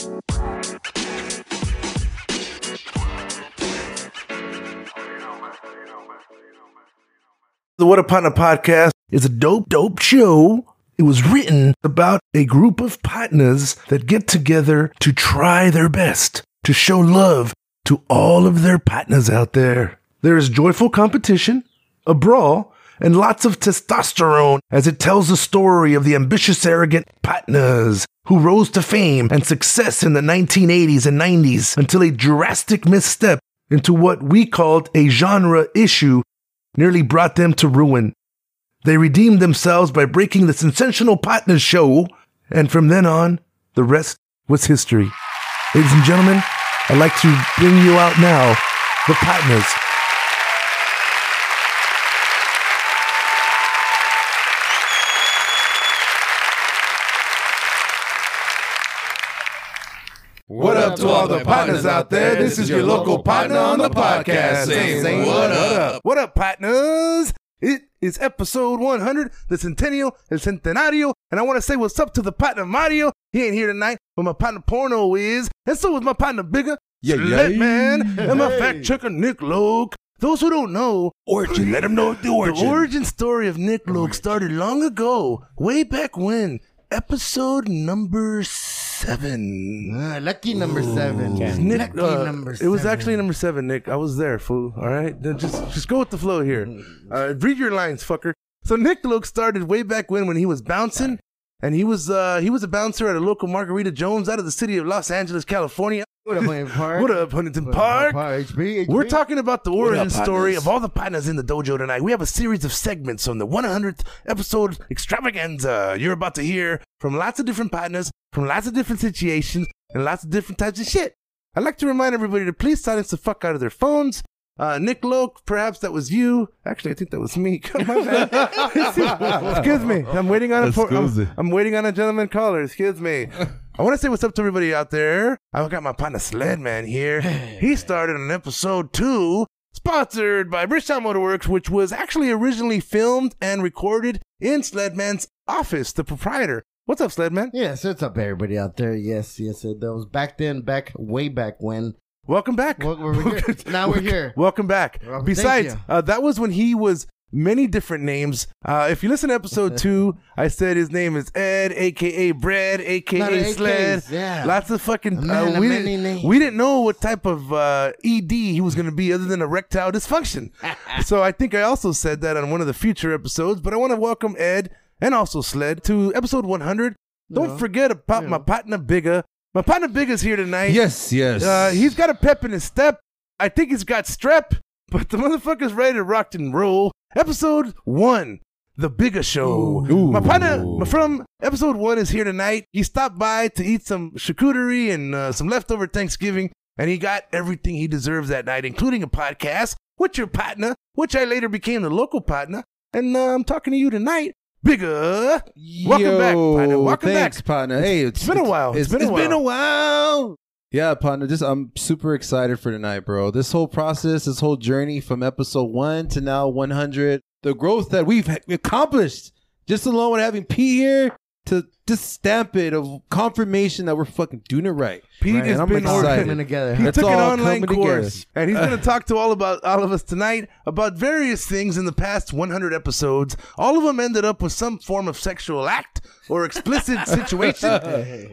The What a Partner podcast is a dope, dope show. It was written about a group of partners that get together to try their best to show love to all of their partners out there. There is joyful competition, a brawl, and lots of testosterone as it tells the story of the ambitious, arrogant partners who rose to fame and success in the 1980s and 90s until a drastic misstep into what we called a genre issue nearly brought them to ruin. They redeemed themselves by breaking the sensational partners show, and from then on, the rest was history. Ladies and gentlemen, I'd like to bring you out now the partners. What up to all the partners out there? This is your local partner on the podcast. Saying what up? What up, partners? It is episode 100, the Centennial, el Centenario, and I want to say what's up to the partner Mario. He ain't here tonight, but my partner Porno is, and so is my partner Bigger, Yeah, Slit yeah. Man, and my Hey. fact checker Nick Loke. Those who don't know, Origin. Let them know the origin. the origin story of Nick Loke started long ago, way back when, episode number seven. Uh, lucky number seven. Nick, lucky uh, number it was seven. actually number seven, Nick. I was there, fool. All right, Then just just go with the flow here. Uh, read your lines, fucker. So Nick Luke started way back when when he was bouncing, and he was uh he was a bouncer at a local Margarita Jones out of the city of Los Angeles, California. What up, Huntington Park? What up, Huntington What up, Park? HB, We're talking about the origin up, story of all the partners in the dojo tonight. We have a series of segments on the 100th episode extravaganza. You're about to hear from lots of different partners, from lots of different situations, and lots of different types of shit. I'd like to remind everybody to please silence the fuck out of their phones. Uh, Nick Loke, perhaps that was you. Actually, I think that was me. My. Excuse me. I'm waiting on a por- Excuse me. I'm, I'm waiting on a gentleman caller. Excuse me. I want to say what's up to everybody out there. I've got my partner Sledman here. He started on episode two, sponsored by Bridgetown Motorworks, which was actually originally filmed and recorded in Sledman's office, the proprietor. What's up, Sledman? Yes, what's up, everybody out there? Yes, yes, it that was back then, back way back when. Welcome back. Well, we're here. Now we're here. Welcome back. Well, Besides, uh, that was when he was many different names. Uh, if you listen to episode two, I said his name is Ed, aka Bread, Lot aka Sled. AKs, yeah. Lots of fucking. A man uh, we, didn't, names. we didn't know what type of uh, ED he was going to be other than erectile dysfunction. so I think I also said that on one of the future episodes. But I want to welcome Ed and also Sled to episode 100. Don't Yeah. forget about my partner Bigger. My partner Bigger's here tonight. Yes, yes. Uh, he's got a pep in his step. I think he's got strep, but the motherfucker's ready to rock and roll. Episode one, The Bigger Show. Ooh. My partner from episode one is here tonight. He stopped by to eat some charcuterie and uh, some leftover Thanksgiving, and he got everything he deserves that night, including a podcast with your partner, which I later became the local partner. And uh, I'm talking to you tonight, Bigger. Welcome back, partner. Welcome thanks, back. partner. Hey, it's, it's been a while. It's been a been a while. While. Yeah, partner. Just I'm super excited for tonight, bro. This whole process, this whole journey from episode one to now 100, the growth that we've accomplished just alone with having P here to just stamp it of confirmation that we're fucking doing it right. Pete Right, has and I'm been excited. ordered- Coming together. He It's took an online course, together. and he's going to talk to all about all of us tonight about various things in the past 100 episodes. All of them ended up with some form of sexual act or explicit situation.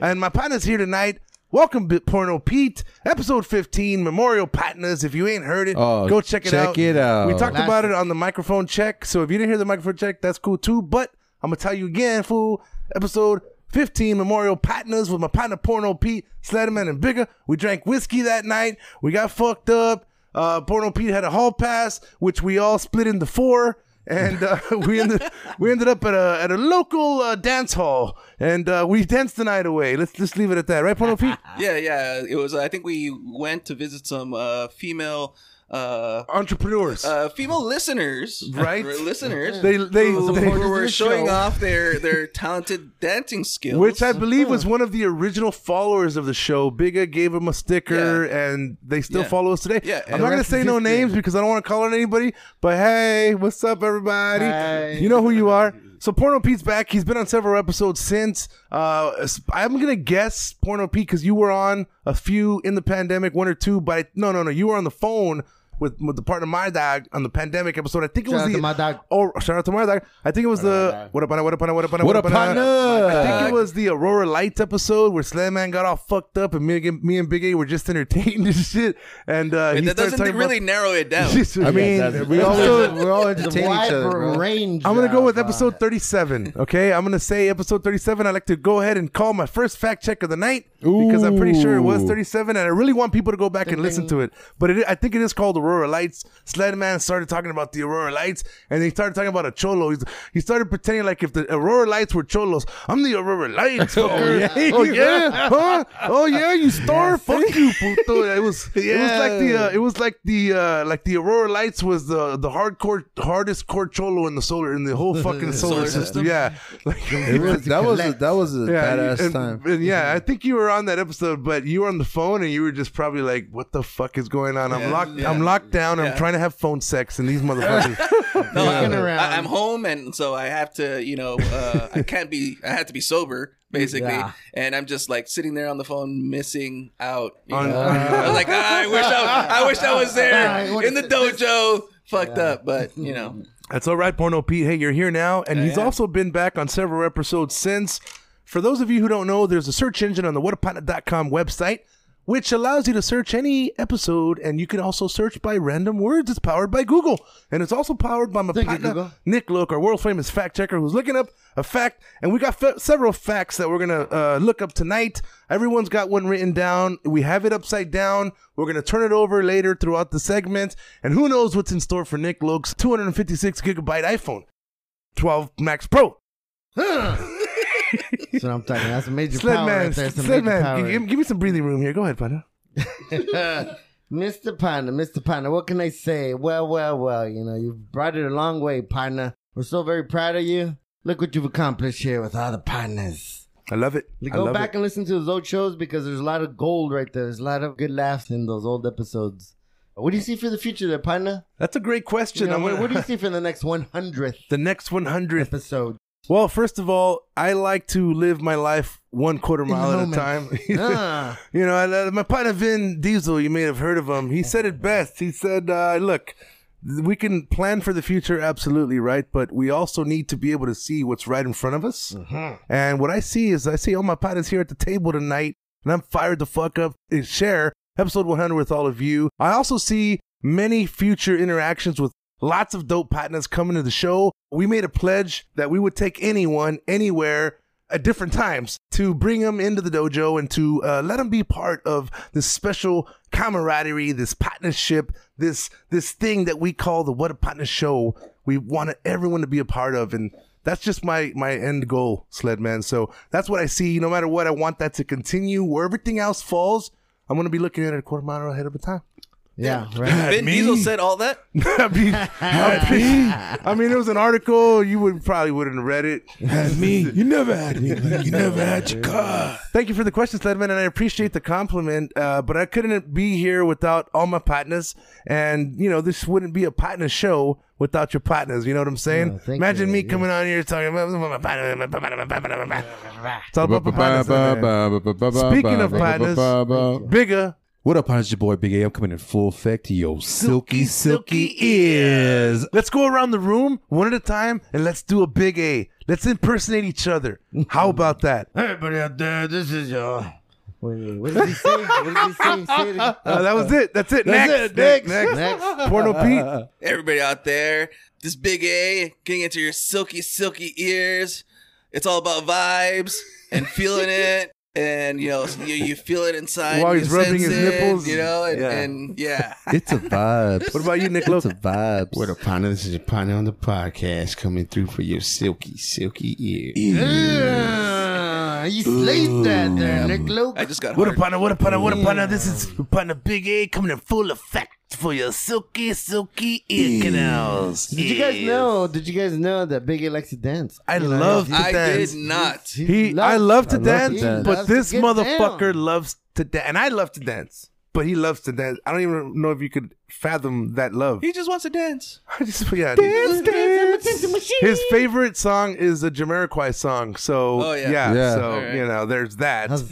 and my partner's here tonight. Welcome, Bit Porno Pete, episode 15, Memorial Partners. If you ain't heard it, Oh, go check it check out. it out. We talked Last- about it on the microphone check. So if you didn't hear the microphone check, that's cool too. But I'm going to tell you again, fool. Episode 15 Memorial Partners with my partner Porno Pete, Sledderman, and Bigger. We drank whiskey that night. We got fucked up. Uh, Porno Pete had a hall pass, which we all split into four. And uh, we ended we ended up at a at a local uh, dance hall, and uh, we danced the night away. Let's just leave it at that, right, Porno Pete? Yeah, yeah. It was. I think we went to visit some uh, female, uh, Entrepreneurs. uh, female listeners, Right. listeners. They- they- who, they- who were showing show. off their their talented dancing skills. Which I believe was one of the original followers of the show. Bigga gave him a sticker, and they still Yeah. follow us today. Yeah, I'm not gonna say no names Bigga. because I don't want to call out anybody. But hey, what's up, everybody? Hi. You know who you are. So Porno Pete's back. He's been on several episodes since. Uh, I'm gonna guess Porno Pete because you were on a few in the pandemic, one or two. But I, no, no, no, you were on the phone with with the partner my dog on the pandemic episode. I think it Shout was out the to my dog. Oh, shout out to my dog. I think it was the dog. what up, what up, what up, what up, What up, what up, partner? I think it was the Aurora Lights episode where Slam got all fucked up and me, and- me and Big A were just entertained and shit. And uh, Wait, he that started doesn't talking really about- narrow it down. I mean, that's- we always we're all It's a entertaining wide each other. bro. range. I'm gonna go with of, episode 37. Okay, I'm gonna say episode 37. I like to go ahead and call my first fact check of the night because I'm pretty sure it was 37, and I really want people to go back and listen to it. But it, I think it is called Aurora Lights. Sledman started talking about the Aurora Lights, and he started talking about a cholo. He's, he started pretending like if the Aurora Lights were cholos, I'm the Aurora Lights. fucker. yeah. oh yeah, huh? Oh yeah, you star. Fuck you, puto. It was yeah. it was like the uh, it was like the uh, like the Aurora Lights was the the hardcore hardest core cholo in the solar in the whole fucking solar, Solar system. system? Yeah, like It was, that was a, that was a yeah, badass and, time. and yeah, I think you were on that episode, but you were on the phone and you were just probably like, "What the fuck is going on? I'm Yeah, locked. yeah. I'm locked down. I'm Yeah. trying to have phone sex, and these motherfuckers." No, Looking I'm, around. I, I'm home, and so I have to, you know, uh, I can't be, I have to be sober, basically, Yeah. and I'm just like sitting there on the phone, missing out. You On- know? I was like, ah, I wish I, I wish I was there in the dojo, fucked up, but you know, That's all right, Porno Pete. Hey, you're here now, and he's yeah. also been back on several episodes since. For those of you who don't know, there's a search engine on the whatapotnet.com website, which allows you to search any episode, and you can also search by random words. It's powered by Google, and it's also powered by my Thank you, partner, Google. Nick Look, our world famous fact checker, who's looking up a fact, and we got fe- several facts that we're gonna uh, look up tonight. Everyone's got one written down. We have it upside down. We're gonna turn it over later throughout the segment, and who knows what's in store for Nick Look's 256 gigabyte iPhone 12 Max Pro. That's what I'm talking. That's a major Sled power man, right there. Some Sled major man, power. give, give me some breathing room here. Go ahead, partner. Mr. Partner, Mr. Partner, what can I say? Well, well, well, you know, you've brought it a long way, partner. We're so very proud of you. Look what you've accomplished here with all the partners. I love it. I Go love back it. and listen to those old shows because there's a lot of gold right there. There's a lot of good laughs in those old episodes. What do you see for the future there, partner? That's a great You question. know, what, what do you see for the next 100th the next 100th episode? Well, first of all, I like to live my life one quarter mile at a time. Ah. you know, I, uh, my partner Vin Diesel, you may have heard of him. He said it best. He said, uh, "Look, we can plan for the future, absolutely right, but we also need to be able to see what's right in front of us. And what I see is, I see all my partners here at the table tonight, and I'm fired the fuck up to share episode 100 with all of you. I also see many future interactions with lots of dope partners coming to the show. We made a pledge that we would take anyone, anywhere, at different times to bring them into the dojo and to uh, let them be part of this special camaraderie, this partnership, this this thing that we call the What a Partner Show. We want everyone to be a part of, and that's just my my end goal, Sledman. So that's what I see. No matter what, I want that to continue. Where everything else falls, I'm gonna be looking at it a quarter mile ahead of a time. Yeah, right. Vin Diesel said all that. I mean, I mean, I mean, it was an article. You would probably wouldn't have read it. Had me. You never had me. You never had your car. Thank you for the question, Sledman, and I appreciate the compliment. Uh, but I couldn't be here without all my partners, and you know, this wouldn't be a partner show without your partners. You know what I'm saying? Yeah, Imagine you, me yeah. coming on here talking about my partner. It's all about my partners. Speaking of partners, bigger. What up, partners? It's your boy Big A. I'm coming in full effect to your silky, silky ears. Let's go around the room one at a time and let's do a big A. Let's impersonate each other. How about that? Everybody out there, this is your. Wait, wait, what did he say? What did he say? Say it. Uh, that was it. That's it. That's next, it. Next. next, Next. Porno Pete. Everybody out there, this big A getting into your silky, silky ears. It's all about vibes and feeling it. And you know, you, you feel it inside. While he's rubbing his it, nipples. you know, and Yeah. yeah. And, yeah. It's a vibe. What about you, Nick It's a vibe. What up, partner? This is your partner on the podcast coming through for your silky, silky ear. Yeah, you slayed that there, Nick Luke. I just got What a hard. partner, what a partner, what a partner. This is partner Big A coming in full effect for your silky, silky ear canals. Did you guys know? Did you guys know that Biggie likes to dance? I You know, love he- to I dance. did not. He, loves- I love to I love to dance, dance. but Loves to this get motherfucker down. loves to dance, and I love to dance. But he loves to dance. I don't even know if you could fathom that love. He just wants to dance. I just yeah. His favorite song is a Jamiroquai song. So Oh, yeah. yeah, Yeah. so Alright. you know, there's that. How's-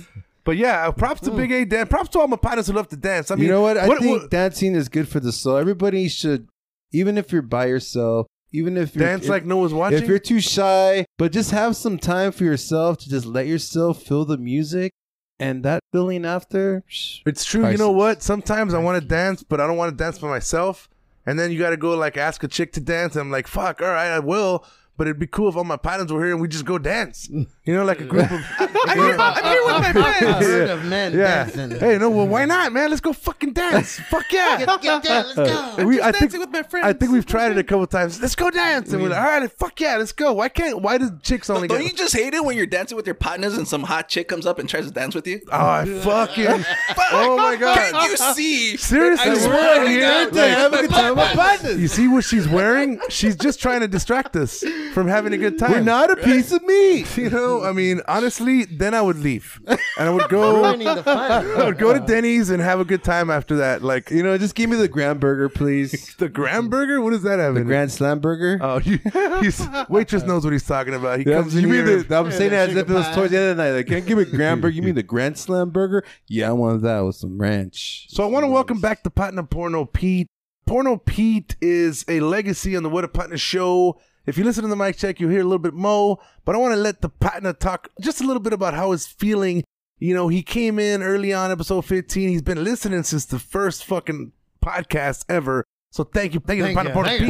But yeah, uh, props to Big A Dan. Props to all my partners who love to dance. I mean, you know what? I think what- dancing is good for the soul. Everybody should, even if you're by yourself, even if you're, dance if, like no one's watching. if you're too shy, but just have some time for yourself to just let yourself feel the music, and that feeling after. psh, It's true. You know what? Sometimes I want to dance, but I don't want to dance by myself. And then you got to go like ask a chick to dance. I'm like, fuck, all right, I will. But it'd be cool if all my partners were here and we just go dance. You know, like a group of. I'm here, I'm here with my friends. Heard of men yeah. dancing. Hey, no, well, why not, man? Let's go fucking dance. Fuck yeah. Get, get down, let's uh, go. we, I dancing think with my friends. I think we've tried it a couple times. Let's go dance, and we're like, mm. all right, fuck yeah, let's go. Why can't? Why does chicks only get Don't get? you just hate it when you're dancing with your partners and some hot chick comes up and tries to dance with you? Oh, I fucking. oh my god. Can't you see? Seriously, I we're swear here God, to have a good time with partners. You see what she's wearing? She's just trying to distract us from having a good time. We're not a piece of meat. You know, I mean, honestly, then I would leave, and I would go. I would go to Denny's and have a good time after that. Like You know, just give me the Grand Burger, please. the Graham Burger. What does that have the in it? Grand Slam Burger. Oh, you, he's, waitress knows what he's talking about. He Yeah, comes in you mean here. the, I'm saying the that as if it was towards the end of the night. Like, can I give me Grand Burger? You mean the Grand Slam Burger? Yeah, I want that with some ranch. So I want to welcome back to Partner Porno Pete. Porno Pete is a legacy on the What a Partner show. If you listen to the mic check, you'll hear a little bit mo, but I want to let the partner talk just a little bit about how he's feeling. You know, he came in early on episode 15. He's been listening since the first fucking podcast ever. So thank you. Thank you, Thank you. Thank you.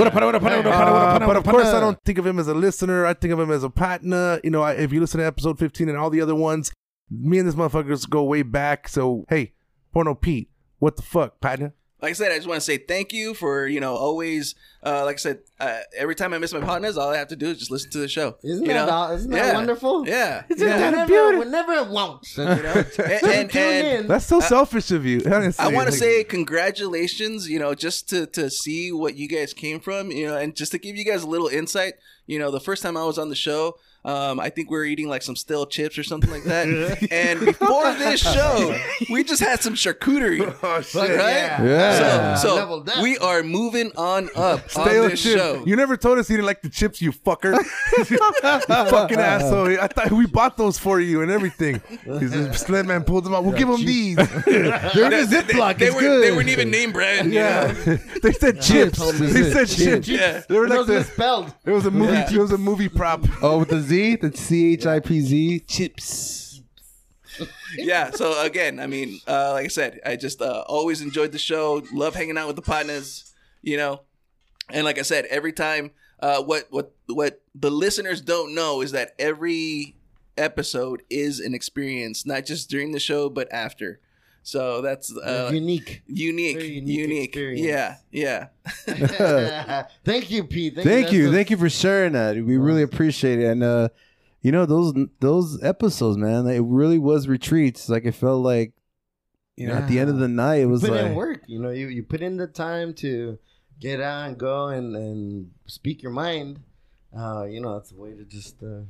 Uh, but of course, I don't think of him as a listener. I think of him as a partner. You know, I, if you listen to episode 15 and all the other ones, me and this motherfuckers go way back. So, hey, Porno Pete, what the fuck, partner? Like I said, I just want to say thank you for you know always. Uh, like I said, uh, every time I miss my partners, all I have to do is just listen to the show. Isn't you that, know? all, isn't that Yeah. wonderful? Yeah, Isn't yeah. that a Whenever, beauty? whenever it wants. You know? and, and, Tune and. That's so selfish of you. Honestly. I want to Like, say congratulations, you know, just to to see what you guys came from, you know, and just to give you guys a little insight. You know, the first time I was on the show, um, I think we were eating like some stale chips or something like that. and before this show, we just had some charcuterie, Oh shit! right? Yeah. So, Leveled so up. we are moving on up Stale on this chips. show. You never told us you didn't like the chips, you fucker. you fucking asshole. I thought we bought those for you and everything. He's Sled man pulled them out. We'll give him these. They're in a Ziploc. they, It's were, good. they weren't even name brand. yeah. Yeah. they said chips. Chips. They said Chips. chips. Yeah. They were It like was the. misspelled. It was a movie. Yeah. It was a movie prop. Oh, with the Z, the C H I P Z chips. yeah so again i mean uh, like i said i just uh, always enjoyed the show love hanging out with the partners you know and like i said every time uh, what what what the listeners don't know is that every episode is an experience not just during the show but after so that's uh, unique. unique Very unique unique, experience. yeah yeah Thank you, Pete. Thank you, That's thank you for sharing that. We really appreciate it. And uh, you know those those episodes, man. It really was retreats. Like it felt like, you know, at the end of the night, it You was put like, in work. You know, you, you put in the time to get out and go and, and speak your mind. Uh, you know, it's a way to just uh,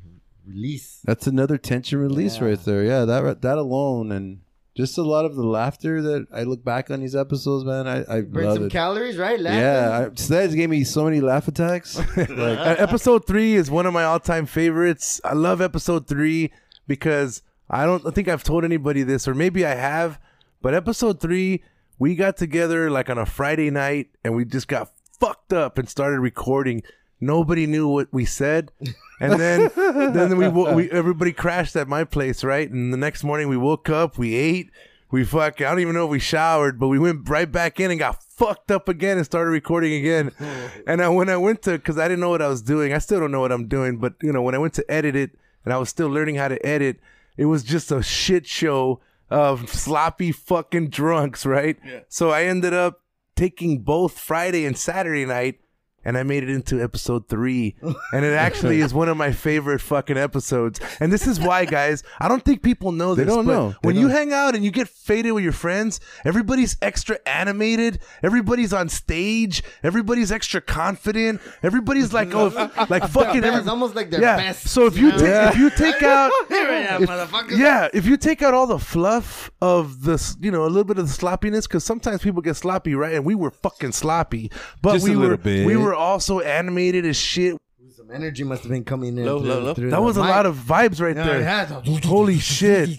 release. That's another tension release Yeah. right there. Yeah, that that alone, and just a lot of the laughter that I look back on these episodes, man. I, I Burn love some it. calories, right? Laughing. yeah, I, Sledge gave me so many laugh attacks. like, Uh, episode three is one of my all-time favorites. I love episode three because I don't think I've told anybody this, or maybe I have. But episode three, we got together like on a Friday night, and we just got fucked up and started recording. Nobody knew what we said, and then then we, we everybody crashed at my place, right? And the next morning we woke up, we ate, we fuck. I don't even know if we showered, but we went right back in and got fucked up again and started recording again. and I, when I went to, because I didn't know what I was doing, I still don't know what I'm doing, but you know, when I went to edit it, and I was still learning how to edit, it was just a shit show of sloppy fucking drunks, right? Yeah. So I ended up taking both Friday and Saturday night and I made it into episode three. And it actually is one of my favorite fucking episodes. And this is why, guys, I don't think people know this. They this. don't know. They When you don't. hang out and you get faded with your friends, everybody's extra animated, everybody's on stage, everybody's extra confident, everybody's like, oh, like fucking. best, every- almost like their yeah. best, So if you you know? take if you take out Here I am, if- yeah, if you take out all the fluff of the, you know, a little bit of the sloppiness, because sometimes people get sloppy, right? And we were fucking sloppy, but Just we a were bit. we were also animated as shit. Some energy must have been coming in. Low, through- low, low. through That the was a lot of vibes right Yeah, there. had. Holy shit!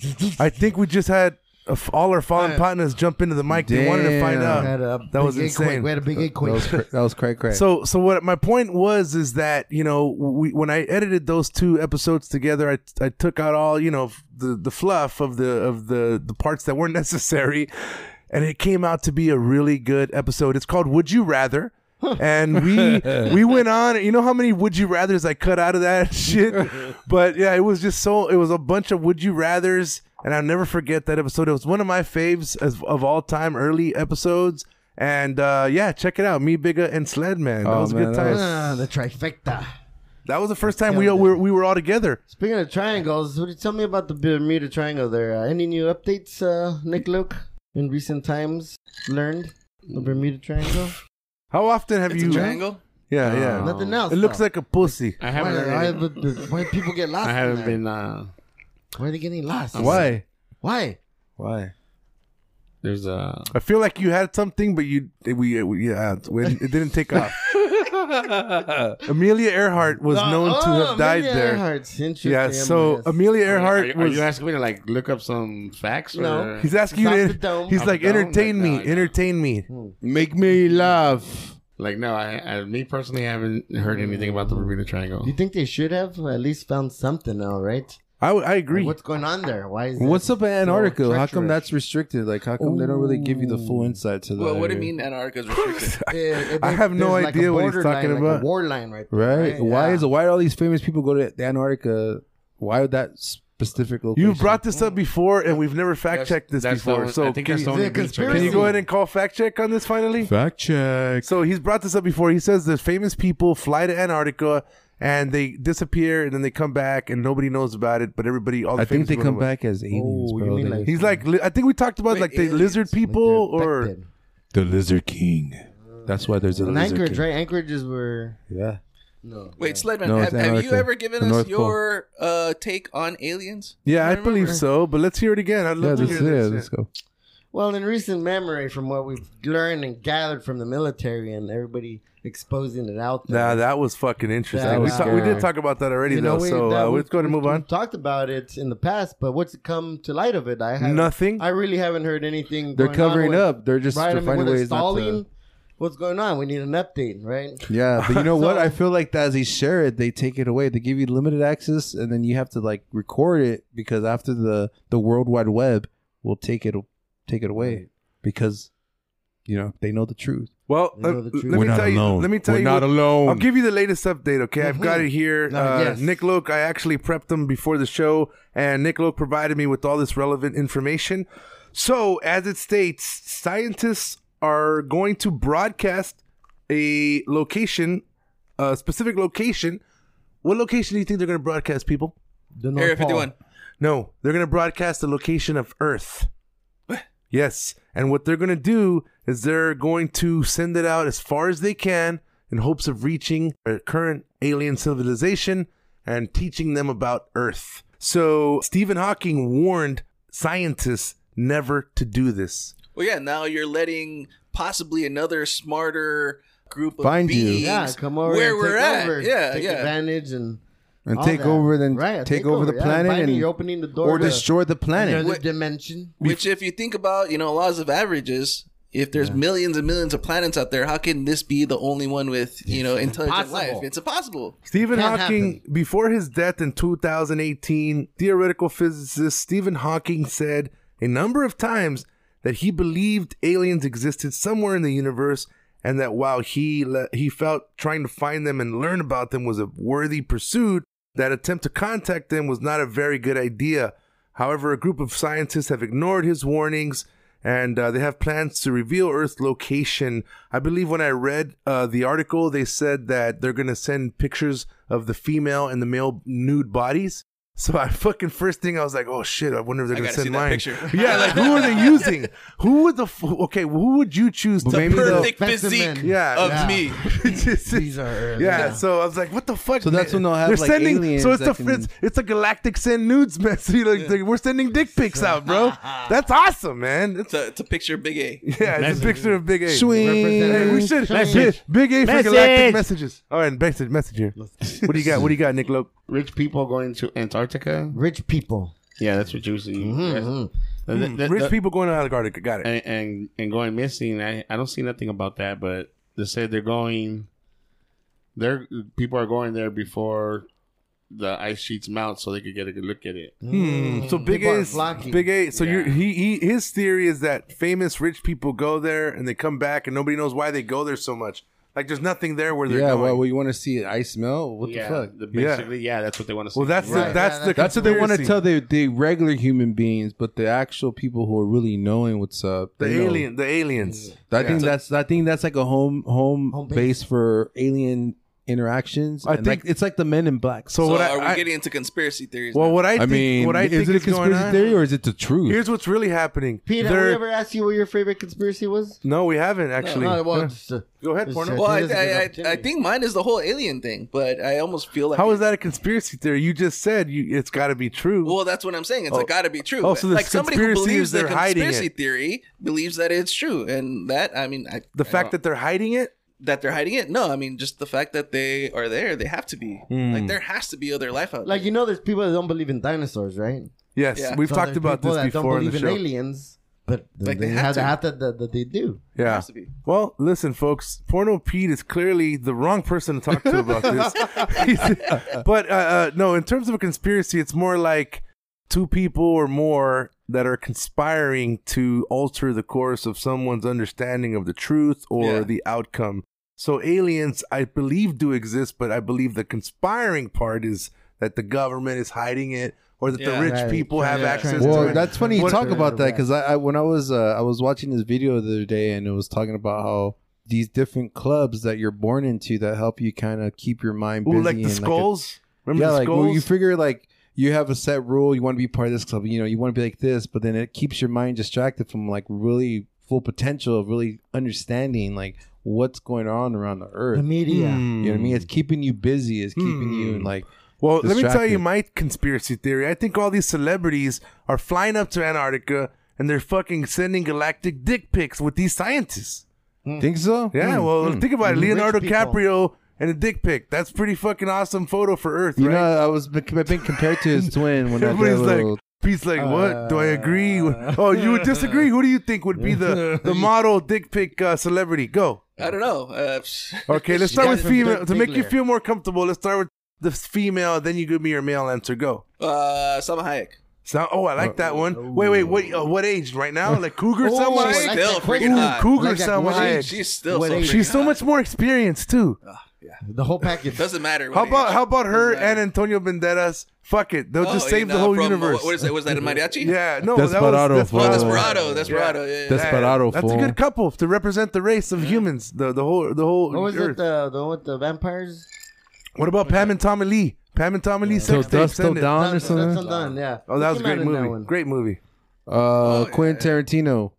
I think we just had a f all our fallen Yeah. partners jump into the mic. They wanted to find Damn. We had out. a That was big insane. earthquake. We had a big That earthquake. was cra- that was cray cray. So, so what my point was is that you know we, when I edited those two episodes together, I I took out all you know the the fluff of the of the the parts that weren't necessary, and it came out to be a really good episode. It's called Would You Rather. And we we went on you know how many would you rathers i cut out of that shit but yeah it was just so it was a bunch of would you rathers and i'll never forget that episode it was one of my faves as, of all time early episodes and uh yeah check it out me bigger and sled man that Oh, was a man, good that time was- Ah, the trifecta. that was the first time we, we, were, we were all together Speaking of triangles, what do you tell me about the Bermuda Triangle there? Uh, any new updates, uh, Nick Luke, in recent times learned? The Bermuda Triangle? How often have It's you a triangle. yeah No. yeah Nothing else. it looks though. like a pussy I Why, haven't. why, really- but why people get lost? I haven't there? been. Uh, Why are they getting lost? why? Why? Why? there's a. i feel like you had something but you we, we yeah it didn't take off amelia earhart was uh, known to Oh, have died Amelia there Earhart's interesting. yeah so yes. amelia Are, earhart are was you asking me to like look up some facts? No. or- He's asking you Off to. the dome. He's Off like, the dome? entertain Like, me, no, no. entertain me. Hmm. Make me laugh. Like no, I, I me personally haven't heard anything about the Bermuda Triangle. You think they should have at least found something now, right? I, I agree. Like, what's going on there? Why is What's up in Antarctica? so how come that's restricted? Like, how come they don't really give you the full insight to that? Well, what do you area? mean Antarctica's restricted? It- it- I have no there's like a idea what he's borderline, talking like about. A war line right there. Right? Why Yeah. is it? Why do all these famous people go to Antarctica? Why would that specific location? You've brought this up before, and we've never fact That's- checked this that's the before. only- so I think can, that's the you, only Is it a research. conspiracy? can you go ahead and call fact check on this finally? fact check. So he's brought this up before. He says that famous people fly to Antarctica and they disappear, and then they come back, and nobody knows about it. But everybody, all the I think they come know back as aliens, Oh, you bro. mean They- like- He's like, li- I think we talked about Wait, like the aliens? lizard people, Like they're or affected. the Lizard King. That's why there's a In lizard Anchorage, king. right? Anchorages were Yeah. no. Wait, Sledman, No, have, it's have you Antarctica. ever given The us North Pole. your uh, take on aliens? yeah, I remember. believe so. But let's hear it again. I'd Yeah, love to let's, hear yeah, this. let's go. Well, in recent memory, from what we've learned and gathered from the military and everybody exposing it out there. Nah, that was fucking interesting. That we, was talk, we did talk about that already, You know, though. we- so that uh, we- let's go ahead and we- move on. We've talked about it in the past, but what's come to light of it? I haven't. Nothing. I really haven't heard anything. They're going on covering with- up. They're just right? I they're mean, finding with ways not installing. to. What's going on? We need an update, right? Yeah, but you know what? I feel like that as they share it, they take it away. They give you limited access, and then you have to like record it because after the the World Wide Web will take it take it away because you know they know the truth. Well, uh, let me We're not tell you. alone. Let me tell We're you. not what- alone. I'll give you the latest update. Okay, I've got it here. Uh, Uh, yes. Nick Loke. I actually prepped them before the show, and Nick Loke provided me with all this relevant information. So, as it states, scientists are going to broadcast a location, a specific location. What location do you think they're going to broadcast, people? The North Area Pole. 51. No, they're going to broadcast the location of Earth. Yes. And what they're going to do is they're going to send it out as far as they can in hopes of reaching a current alien civilization and teaching them about Earth. So Stephen Hawking warned scientists never to do this. Well, yeah, now you're letting possibly another smarter group of Find you. Yeah, come over. where and we're take at. Over, Yeah, take yeah. advantage and And take that. over, then Right, take, over, the yeah, planet finally and you're opening the door or to destroy the planet. another Wh- dimension. Which, if you think about, you know, laws of averages, if there's millions and millions of planets out there, how can this be the only one with, you know, intelligent impossible. life? It's impossible. Stephen Can't Hawking, before his death in 2018, theoretical physicist Stephen Hawking said a number of times that he believed aliens existed somewhere in the universe and that while he le- he felt trying to find them and learn about them was a worthy pursuit, that attempt to contact them was not a very good idea. However, a group of scientists have ignored his warnings and uh, they have plans to reveal Earth's location. I believe when I read uh, the article, they said that they're gonna send pictures of the female and the male nude bodies. So I fucking first thing I was like, oh shit, I wonder if they're I gonna gotta see send that mine. picture. Yeah, like who are they using? Who would the f- okay? Who would you choose to maybe they'll- Perfect physique Yeah, of Yeah. me. These are yeah, so I was like, "What the fuck?" So that's when they'll have, They're like, sending. aliens so it's the can- it's, it's a galactic send nudes message. Like, like, we're sending dick pics out, bro. That's awesome, man. It's, It's a, it's a picture of Big A. yeah, it's a picture of Big A. Swing. Hey, we should Message. Big, Big A for Message. galactic messages. All right, message, message here. What do you got? What do you got, Nick Loke? Rich people going to Antarctica. Rich people. Yeah, that's what you see. Mhm. The- the- the- Rich the- people going to Antarctica. Got it. and, and and going missing. I I don't see nothing about that, but they said they're going. They're people are going there before the ice sheets melt, so they could get a good look at it. Hmm. So Big People A are is flocking. Big A. So Yeah. you're, he he his theory is that famous rich people go there and they come back and nobody knows why they go there so much. Like there's nothing there where they're Yeah, going. well, well, you want to see ice melt? What yeah, the fuck? the- basically, yeah. that's what they want to see. well, that's Right. the that's Yeah, the That's what they want to conspiracy. tell the, the regular human beings, but the actual people who are really knowing what's up. the they know. alien the aliens. I think that's I think that's like a home home, Home base. base. for alien interactions. I and think- like, it's like the Men in Black. So So, what I, are we I- getting into conspiracy theories? well, now? what I I think, mean, what I is think it a is going conspiracy on. theory or is it the truth? Here's what's really happening. Pete, have They're- we ever asked you what your favorite conspiracy was? No, we haven't actually. No, well, Huh. just, uh, Go ahead, just, porno. uh, well, I, It is a good I, I, I opportunity. think mine is the whole alien thing, but I almost feel like How is that a conspiracy theory? You just said you, it's got to be true. Well, that's what I'm saying. It's Oh. got to be true. Oh, so the like somebody who conspiracy believes is the they're hiding conspiracy it. theory believes that it's true, and that I mean, I, the fact that they're hiding it. That they're hiding it. No, I mean just the fact that they are there. They have to be. Hmm. Like there has to be other life out there. Like there. you know, there's people that don't believe in dinosaurs, right? Yes, Yeah. we've So talked about people this that before don't in the believe show. in aliens, but Like, they, they have have, to. to have to that, that they do. There Yeah. has to be. Well, listen, folks. Porno Pete is clearly the wrong person to talk to about this. But uh, uh, no, in terms of a conspiracy, it's more like two people or more that are conspiring to alter the course of someone's understanding of the truth or Yeah. the outcome. So aliens, I believe, do exist, but I believe the conspiring part is that the government is hiding it, or that Yeah. the rich Right. people have to- access trying to Well, it. that's funny you What- talk about that because I, I when I was uh, I was watching this video the other day and it was talking about how these different clubs that you're born into that help you kind of keep your mind busy. Ooh, like the and, skulls. Remember yeah, the like skulls? well, you figure like you have a set rule, you want to be part of this club, you know, you want to be like this, but then it keeps your mind distracted from like really full potential of really understanding like what's going on around the earth. The media. Hmm. You know what I mean? It's keeping you busy. It's keeping you hmm. like Well, let me tell you my conspiracy theory. I think all these celebrities are flying up to Antarctica and they're fucking sending galactic dick pics with these scientists. think so. Yeah, hmm. well, hmm. think about it. Rich Leonardo people. DiCaprio and a dick pic. That's pretty fucking awesome photo for Earth, You right? know, I was I've been compared to his twin when I did a Everybody's little. like, Pete's like, what? Do I agree? oh, you would disagree? Who do you think would be the, the model dick pic uh, celebrity? Go. I don't know. Uh, Okay, let's start with from female. Dick To make you Bigler. feel more comfortable, let's start with the female, then you give me your male answer. Go. uh, Salma Hayek. So, oh, I like that one. Wait, wait, wait. Uh, what age right now? Like Cougar Oh, Salma I She's like still that freaking Ooh, hot. Cougar Like that Salma question. Hayek. She's still What so age? She's so hot. much more experienced too. The whole package. Doesn't matter. How about how about her and Antonio Banderas? Fuck it, they'll Oh, just save the whole from- universe. What is that? Was that a mariachi? Yeah, no, Desperado that was for- Oh, Desperado. Desperado. Desperado. Yeah. yeah. Desperado That's a good couple to represent the race of humans. The the whole the whole. What was earth. it? The the one with the vampires? What about Pam and Tommy Lee? Pam and Tommy Lee Till sex tape. Dusk Till Dawn or That's something. undone. Yeah. Oh, that was a great movie. Great movie. Uh, yeah. Quentin Tarantino.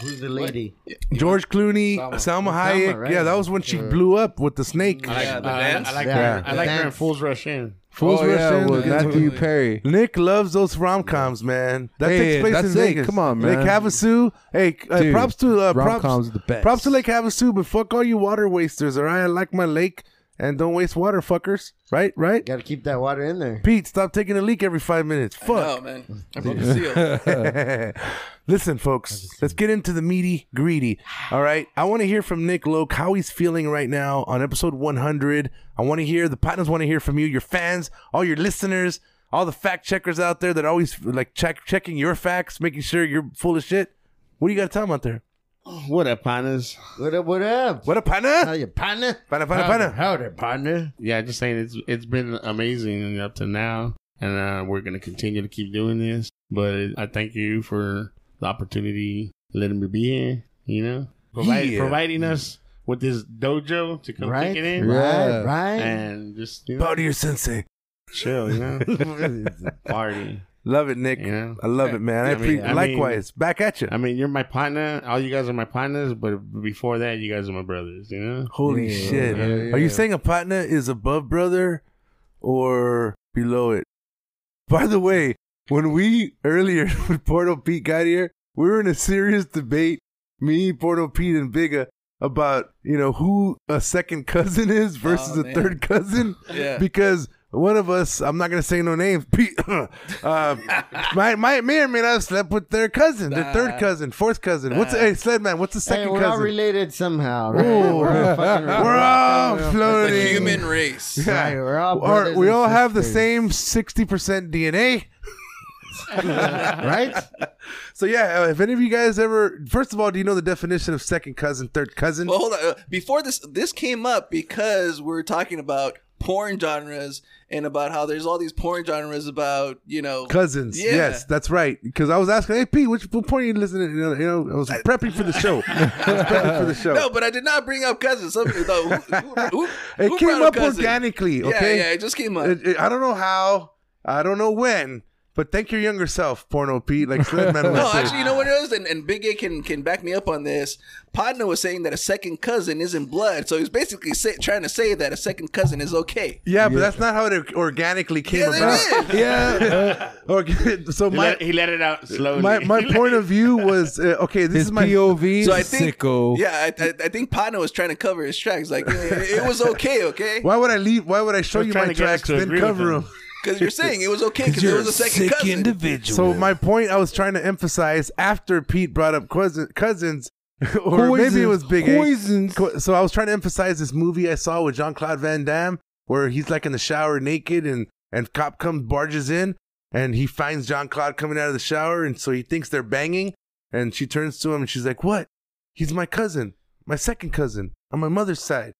Who's the lady? George Clooney, Salma. Salma Salma, Hayek. right. Yeah, that was when she blew up with the snake. I like, Yeah, the I, dance. I like Yeah. her. I The like her in. Fools Rush In. Fools oh, Rush yeah, In, with good Matthew. Perry. Nick loves those rom coms, man. That Hey, takes place that's in it. Vegas. Come on, Lake man. Havasu. Hey, uh, Dude, props to uh, props. rom-coms are the best. Props to Lake Havasu, but fuck all you water wasters. All right, I like my lake, and don't waste water, fuckers. Right, right. Got to keep that water in there. Pete, stop taking a leak every five minutes. No, Fuck. man. I broke the seal. Listen, folks, let's get into the meaty greedy. All right. I want to hear from Nick Loke how he's feeling right now on episode 100. I want to hear, the partners want to hear from you, your fans, all your listeners, all the fact checkers out there that always like check checking your facts, making sure you're full of shit. What do you got to tell them out there? What up, partners? What up? What up? What up, partner? How partner? you, partner? Partner, partner, Howdy, partner. howdy, partner. Yeah, just saying it's it's been amazing up to now, and uh, we're gonna continue to keep doing this. But I thank you for the opportunity letting me be here. You know, Provide, Yeah. providing us with this dojo to come Right, kick it in, right, right. and just you know, Bow to your sensei. chill. You know, party. Love it, Nick. You know. I love it, man. I, I mean- appreciate. I mean- likewise, back at you. I mean, you're my partner. All you guys are my partners, but before that, you guys are my brothers. You know. Holy Yeah, shit! yeah, yeah. Are you saying a partner is above brother or below it? By the way, when we earlier when Porno Pete got here, we were in a serious debate, me, Porno Pete, and Bigga, about you know who a second cousin is versus Oh, a man. third cousin. Yeah. Because one of us, I'm not gonna say no names, Pete, uh, might, might may or may not have slept with their cousin, their third cousin, fourth cousin. What's hey Sledman? What's the Hey, second we're all cousin? related somehow. Right? Ooh. We're all fucking We're all floating. The human race. Right, we're all Or we and all have the same sixty percent DNA. right? So yeah, uh, if any of you guys ever, first of all, do you know the definition of second cousin, third cousin? Well, hold on. Uh, Before this, this came up because we are talking about porn genres and about how there's all these porn genres about you know Cousins, Yeah. yes, that's right. Because I was asking, hey Pete, which point are you listening? to? You know, I was prepping for the show. Prepping for the show. No, but I did not bring up cousins. Some, though, who, who, who, it came brought up organically. Okay, Yeah, yeah, it just came up. It- it- I don't know how, I don't know when, but thank your younger self, Porno Pete. Like Sledman would no, actually, you know what it is, and, and Big A can can back me up on this. Podna was saying that a second cousin isn't blood, so he's basically say, trying to say that a second cousin is okay. Yeah, but that's not how it organically came Yeah, they about. did. Yeah. okay, so He, my let, he let it out slowly. my my point of view was uh, okay. This His is my POV, So I think, sicko. yeah, I, I, I think Podna was trying to cover his tracks. Like it, it was okay, okay, Why would I leave? Why would I show was you trying my to get us tracks to then agree cover with them? him. Because you're saying it was okay because it was a second cousin. individual. So my point I was trying to emphasize after Pete brought up cousin, cousins, or maybe it was Big A. Poisons. Co- So I was trying to emphasize this movie I saw with Jean Claude Van Damme, where he's like in the shower naked, and and cop comes barges in, and he finds Jean Claude coming out of the shower, and so he thinks they're banging, and she turns to him and she's like, "What? He's my cousin, my second cousin on my mother's side."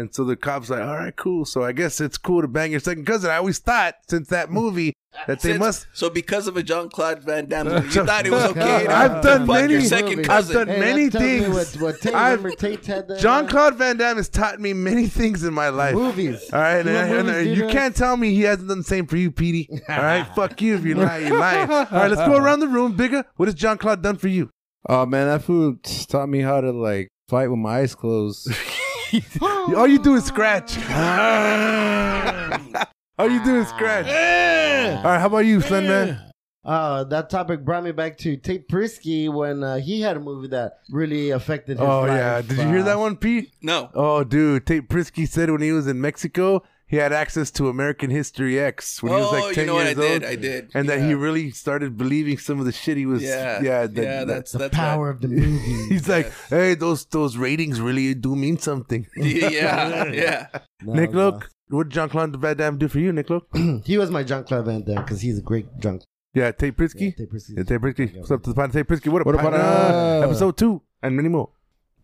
And so the cop's like, "All right, cool. So I guess it's cool to bang your second cousin." I always thought since that movie that they Since- must. So because of a Jean Claude Van Damme movie, you thought it was okay. To I've done fuck your many- second I've cousin. done Hey, many that tells me things. What, what Tate, I've- remember Tate had the John Claude Van Damme has taught me many things in my life. movies. All right, and, You know and- movies and do you can't tell me he hasn't done the same for you, Petey. All right, fuck you if you lie, you lie. All right, let's go around the room, bigger. What has John Claude done for you? Oh man, that food taught me how to like fight with my eyes closed. All you do is scratch. All you do is scratch. All right, how about you, Sledman? Uh, that topic brought me back to Tate Prisky when uh, he had a movie that really affected his Oh life. yeah, did you hear Uh, that one, Pete? No. Oh, dude, Tate Prisky said when he was in Mexico, he had access to American History X when he was oh, like ten you know what I years did? I did. and that he really started believing some of the shit he was. Yeah, yeah, yeah. that- that's The that's power right. of the movie. He's like, hey, those those ratings really do mean something. yeah, yeah. No, Nick, no. look, what did John Claude Van Damme do for you, Nick? Look, he was my Jean Claude Van Damme because he's a great drunk. yeah, Tate Prisky. Tate Prisky. Yeah, Tate Prisky. What's up to the pod? Tate Prisky. What, What about, uh, episode two and many more?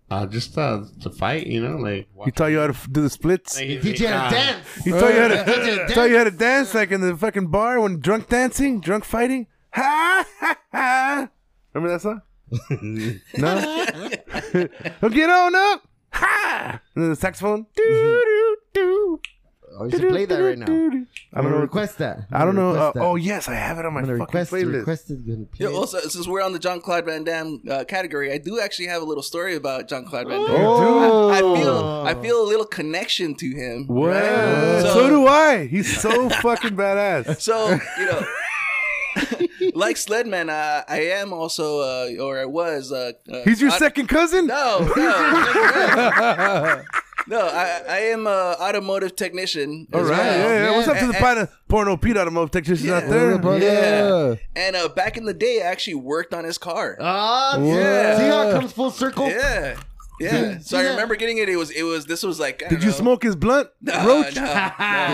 Uh, just uh, to fight, you know, like He taught you how to f- do the splits. Like, He teach you how to dance. He taught you how He teach you to to taught you how to dance like in the fucking bar when drunk dancing, drunk fighting. Ha ha ha! Remember that song? no. well, get on up. Ha! And then the saxophone. Do do do. Oh, you should play that right now. I I'm gonna request that. I don't I'm know. gonna Uh, request that. oh yes, I have it on my I'm gonna fucking request playlist. request it. Gonna play Yeah, it. also, since we're on the John Claude Van Damme uh, category, I do actually have a little story about John Claude Van Damme. Oh. I, I feel I feel a little connection to him. What? right? So, do I. He's so fucking badass. So you know, like Sledman, uh, I am also, uh, or I was. Uh, uh, He's your second cousin. No, no, no. I, I am a automotive technician. All right, well. Yeah, yeah. What's up to the And- partner? Porno Pete Automotive Technicians out there. Yeah. And uh, back in the day, I actually worked on his car. Ah, Yeah. See how it comes full circle? Yeah. Yeah. So I remember getting it. It was it was this was like I Did don't you know. smoke his blunt No, roach? no, no.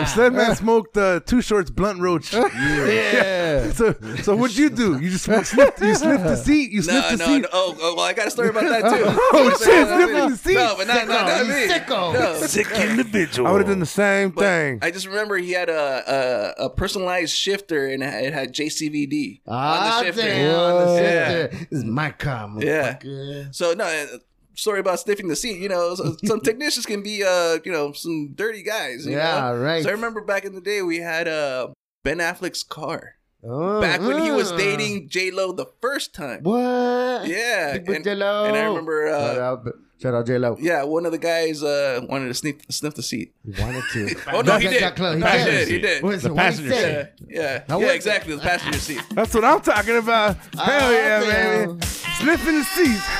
Sledman smoked uh, Too Short's blunt roach. Yeah. So, so what'd you do? You just slipped, you slipped the seat. You slipped No, the no, seat. no. Oh, oh, well, I got a story about that too. Oh, Got a shit, about slipping the seat. No, but not, not, not me. Sicko. No. Sick individual. I would have done the same But thing. I just remember he had a a, a personalized shifter and it had JCVD Ah, on the shifter. damn, on the Yeah. shifter. This is my car, Yeah. motherfucker. So no, sorry about sniffing the seat. You know, so- some technicians can be uh, you know, some dirty guys. you Yeah, know? right. So I remember back in the day we had uh Ben Affleck's car Oh, back when he was uh. dating J Lo the first time. What? Yeah, and, J-Lo. and I remember, Shout uh, out, shout out J Lo. yeah, one of the guys uh wanted to sniff sniff the seat. He wanted to. Oh no, he did. got close. No, he did. He did. What is The it? Passenger seat. Yeah, yeah, yeah, what- exactly. The passenger seat. That's what I'm talking about. Hell Ah, yeah, damn. baby. Sniffing the seats.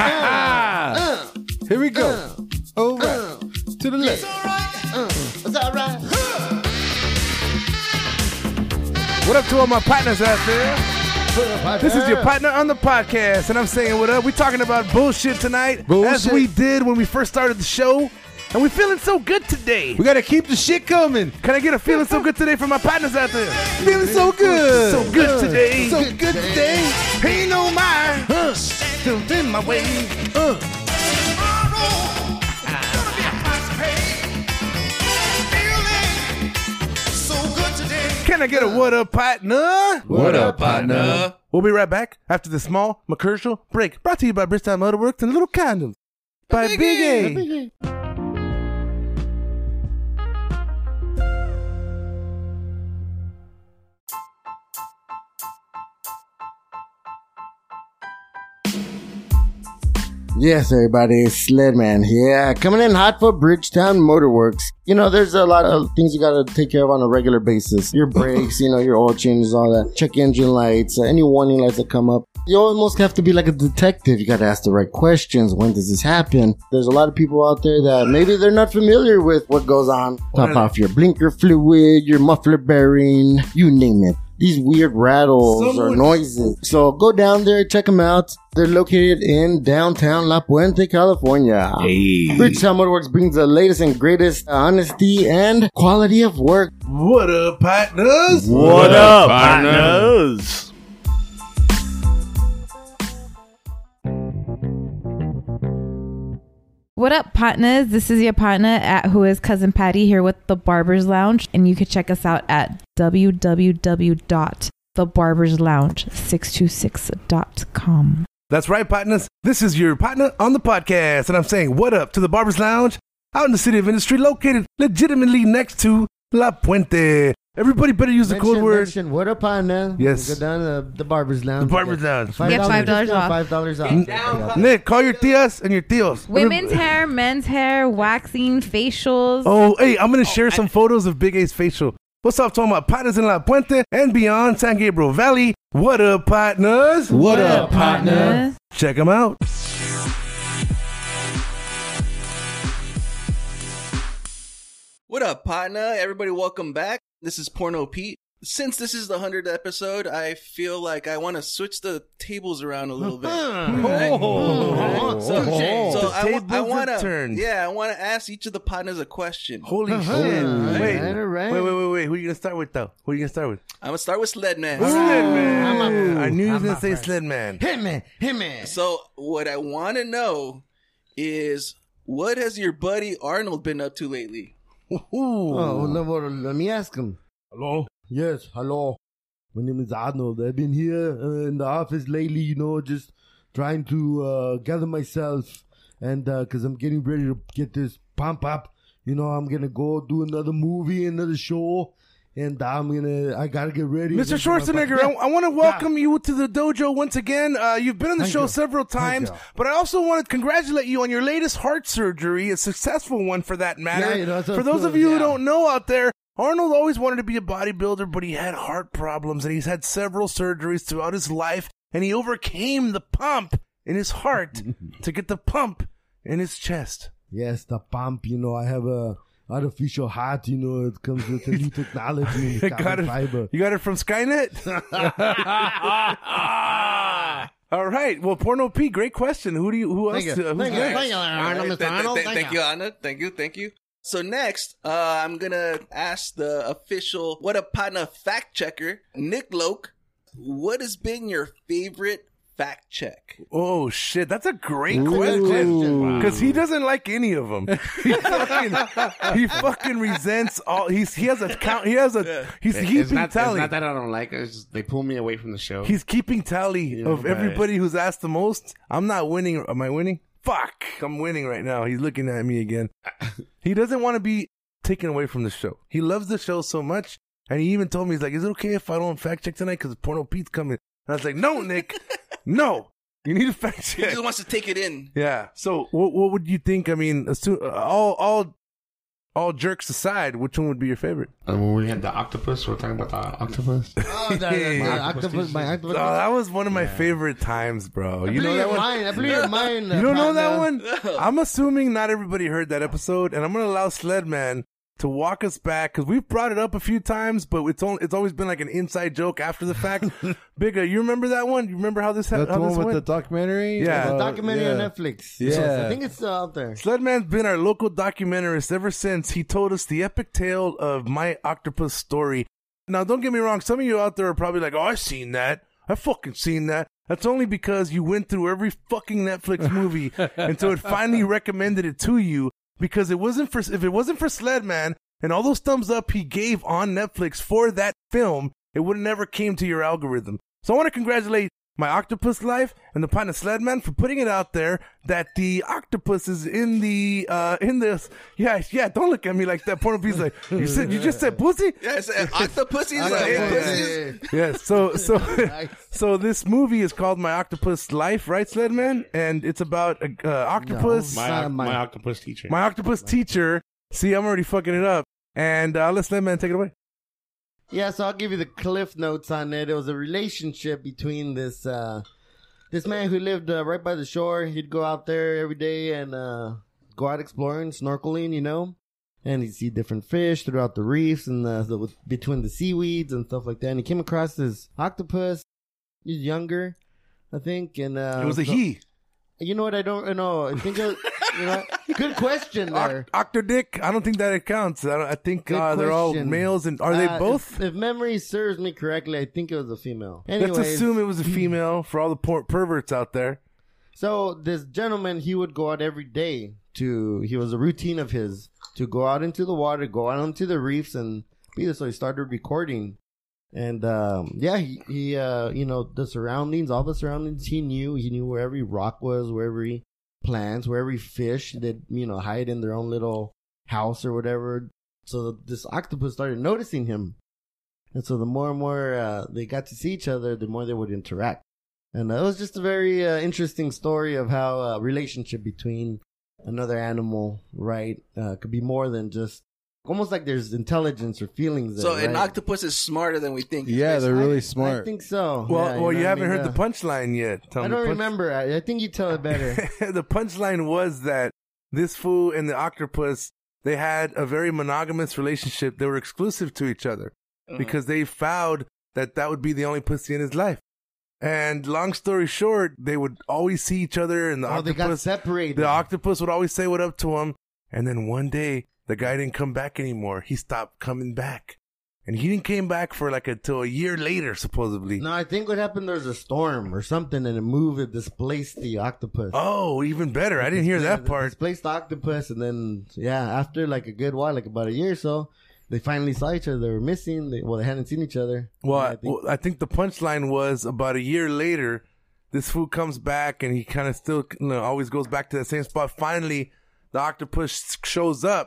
Uh, Here we go. uh, Over uh, to the left. uh, it's all right. What up to all my partners out there? This is your partner on the podcast, and I'm saying what up. We're talking about bullshit tonight, as we did when we first started the show, and we're feeling so good today. We gotta keep the shit coming. Can I get a feeling so good today from my partners out there? Feeling so good. So good today. So good today. Ain't no mind, huh? Still in my way. Uh. Can I get a what up, partner? What up, partner? We'll be right back after the small commercial break. Brought to you by Bridgetown Motor Works and Little Condoms. By Big A. Yes, everybody, it's Sledman here. Coming in hot for Bridgetown Motorworks. You know, there's a lot of things you gotta take care of on a regular basis. Your brakes, you know, your oil changes, all that. Check engine lights, uh, any warning lights that come up. You almost have to be like a detective. You gotta ask the right questions. When does this happen? There's a lot of people out there that maybe they're not familiar with what goes on. Top off your blinker fluid, your muffler bearing, you name it. These weird rattles or Someone- noises. So go down there, check them out. They're located in downtown La Puente, California. Hey. Bridgetown Motorworks brings the latest and greatest honesty and quality of work. What up, partners? What up, partner? partners? What up, partners? This is your partner at Who is Cousin Patty here with The Barbers Lounge, and you can check us out at www.thebarberslounge626.com. That's right, partners. This is your partner on the podcast, and I'm saying what up to the Barber's Lounge out in the city of industry, located legitimately next to La Puente. Everybody better use the code Mention- word. mention What up, partner? Yes. Go down to the Barber's Lounge. The Barber's Lounge. Five Get $5 discount, off. Five dollars off. Yeah. Nick, call your tias and your tios. Women's hair, men's hair, waxing, facials. Oh, hey, I'm gonna share some photos of Big A's facial. What's up talking about partners in La Puente and beyond San Gabriel Valley? What up, partners? What up, partner? Check them out. What up, partner? Everybody, welcome back. This is Porno Pete. Since this is the 100th episode, I feel like I want to switch the tables around a little bit. Right? Oh. So, Oh. so The I, wa- I want to, yeah, I want to ask each of the partners a question. Holy Uh-huh. shit! Alright, Wait, alright. wait, wait, wait, wait. Who are you gonna start with, though? Who are you gonna start with? I'm gonna start with Sledman. Sledman. I'm a- I knew you was I'm gonna say first. Sledman. Hit me, hit me. So, what I want to know is what has your buddy Arnold been up to lately? Oh, well, let, me ask him. Hello. Yes, hello. My name is Arnold. I've been here uh, in the office lately, you know, just trying to uh, gather myself. And because I'm getting ready to get this pump up, you know, I'm going to go do another movie, another show. And I'm to, I got to get ready. Mr. Get to my- Schwarzenegger, I, want to welcome you to the dojo once again. Uh, you've been on the Thank show you. several times, but I also want to congratulate you on your latest heart surgery, a successful one for that matter. Yeah, you know, for those good, of you who don't know out there, Arnold always wanted to be a bodybuilder, but he had heart problems and he's had several surgeries throughout his life, and he overcame the pump in his heart to get the pump in his chest. Yes, the pump, you know, I have a artificial heart, you know, it comes with a new technology. I got carbon it. fiber. You got it from Skynet? All right. Well, Porno Pete, great question. Who do you? Who else? Thank you. who's Thank you. next? Thank you, Arnold, right, th- Arnold. th- Thank thank you, Anna. Thank you. Thank you. So next, uh, I'm gonna ask the official What a Partner fact checker, Nick Loke. What has been your favorite fact check? Oh shit, that's a great question because he doesn't like any of them. He fucking, he fucking resents all. He's he has a count. He has a he's It's keeping not, it's tally. not that I don't like it. It's just they pull me away from the show. He's keeping tally of right. everybody who's asked the most. I'm not winning. Am I winning? Fuck, I'm winning right now. He's looking at me again. he doesn't want to be taken away from the show. He loves the show so much, and he even told me he's like, "Is it okay if I don't fact check tonight because Porno Pete's coming?" And I was like, "No, Nick, no, you need to fact He just wants to take it in. Yeah. So, what what would you think? I mean, assume, uh, all all all jerks aside, which one would be your favorite? And when we had the octopus, we're talking about the octopus. Oh, Yeah. octopus, my Oh, octopus. that was one of my favorite times, bro. I You know blew that one? mind. I blew your mind. You don't know that partner. one? I'm assuming not everybody heard that episode, and I'm gonna allow Sledman to walk us back because we've brought it up a few times, but it's only it's always been like an inside joke after the fact. Big A, you remember that one? You remember how this happened? That's how the this one with went? the documentary. Yeah. The Uh, documentary on. Netflix. Yeah. I think it's still out there. Sledman's been our local documentarist ever since he told us the epic tale of my octopus story. Now, don't get me wrong. Some of you out there are probably like, "Oh, I've seen that. I've fucking seen that." That's only because you went through every fucking Netflix movie until it finally recommended it to you. Because it wasn't for if it wasn't for Sledman and all those thumbs up he gave on Netflix for that film, it would have never came to your algorithm. So I want to congratulate my octopus life and the Pine of Sledman for putting it out there that the octopus is in the uh in this yeah yeah don't look at me like that porno piece like you said you just said pussy Yeah, it's uh, octopussies. like, pussies. Octopus. yes so so so this movie is called My Octopus Life right Sledman and it's about a uh, octopus My, Not my- my octopus teacher. my octopus teacher see I'm already fucking it up and uh, let Sledman take it away Yeah, so I'll give you the cliff notes on it. It was a relationship between this uh this man who lived uh, right by the shore. He'd go out there every day and uh go out exploring, snorkeling, you know, and he'd see different fish throughout the reefs and the, the between the seaweeds and stuff like that. And he came across this octopus. He's younger, I think, and uh it was a so- he You know what? I don't know. I think it you know, good question there. Oct- Dick. I don't think that it counts I, don't, I think uh, they're all question. males and are they Uh, both If, if memory serves me correctly, I think it was a female. Anyways, Let's assume it was a female for all the por- perverts out there. So this gentleman, he would go out every day to. He was a routine of his to go out into the water, go out onto the reefs, and be there. So he started recording, and um, yeah, he, he uh, you know the surroundings, all the surroundings, he knew. He knew where every rock was, where every plants, where every fish that you know hide in their own little house or whatever. So this octopus started noticing him, and so the more and more uh, they got to see each other, the more they would interact. And that was just a very uh, interesting story of how a relationship between another animal, right, uh, could be more than just almost like there's intelligence or feelings. There, So an right? octopus is smarter than we think. Yeah, they're really smart. I smart. think so. Well, Yeah, well, know you haven't mean? heard Uh, the punchline yet. Tell I me don't punch- remember. I, I think you tell it better. the punchline was that this fool and the octopus they had a very monogamous relationship. They were exclusive to each other Uh-huh. because they vowed that that would be the only pussy in his life. And long story short, they would always see each other, and the oh, they got octopus, separated. the octopus would always say what up to him. And then one day, the guy didn't come back anymore. He stopped coming back, and he didn't came back for like until a year later, supposedly. no, I think what happened there was a storm or something, and it moved. It displaced the octopus. Oh, even better. I didn't hear that it part. Displaced the octopus, and then yeah, after like a good while, like about a year or so, they finally saw each other. They were missing. They, well, they hadn't seen each other. Well, I think, well, I think the punchline was about a year later, this fool comes back and he kind of still you know, always goes back to that same spot. Finally, the octopus shows up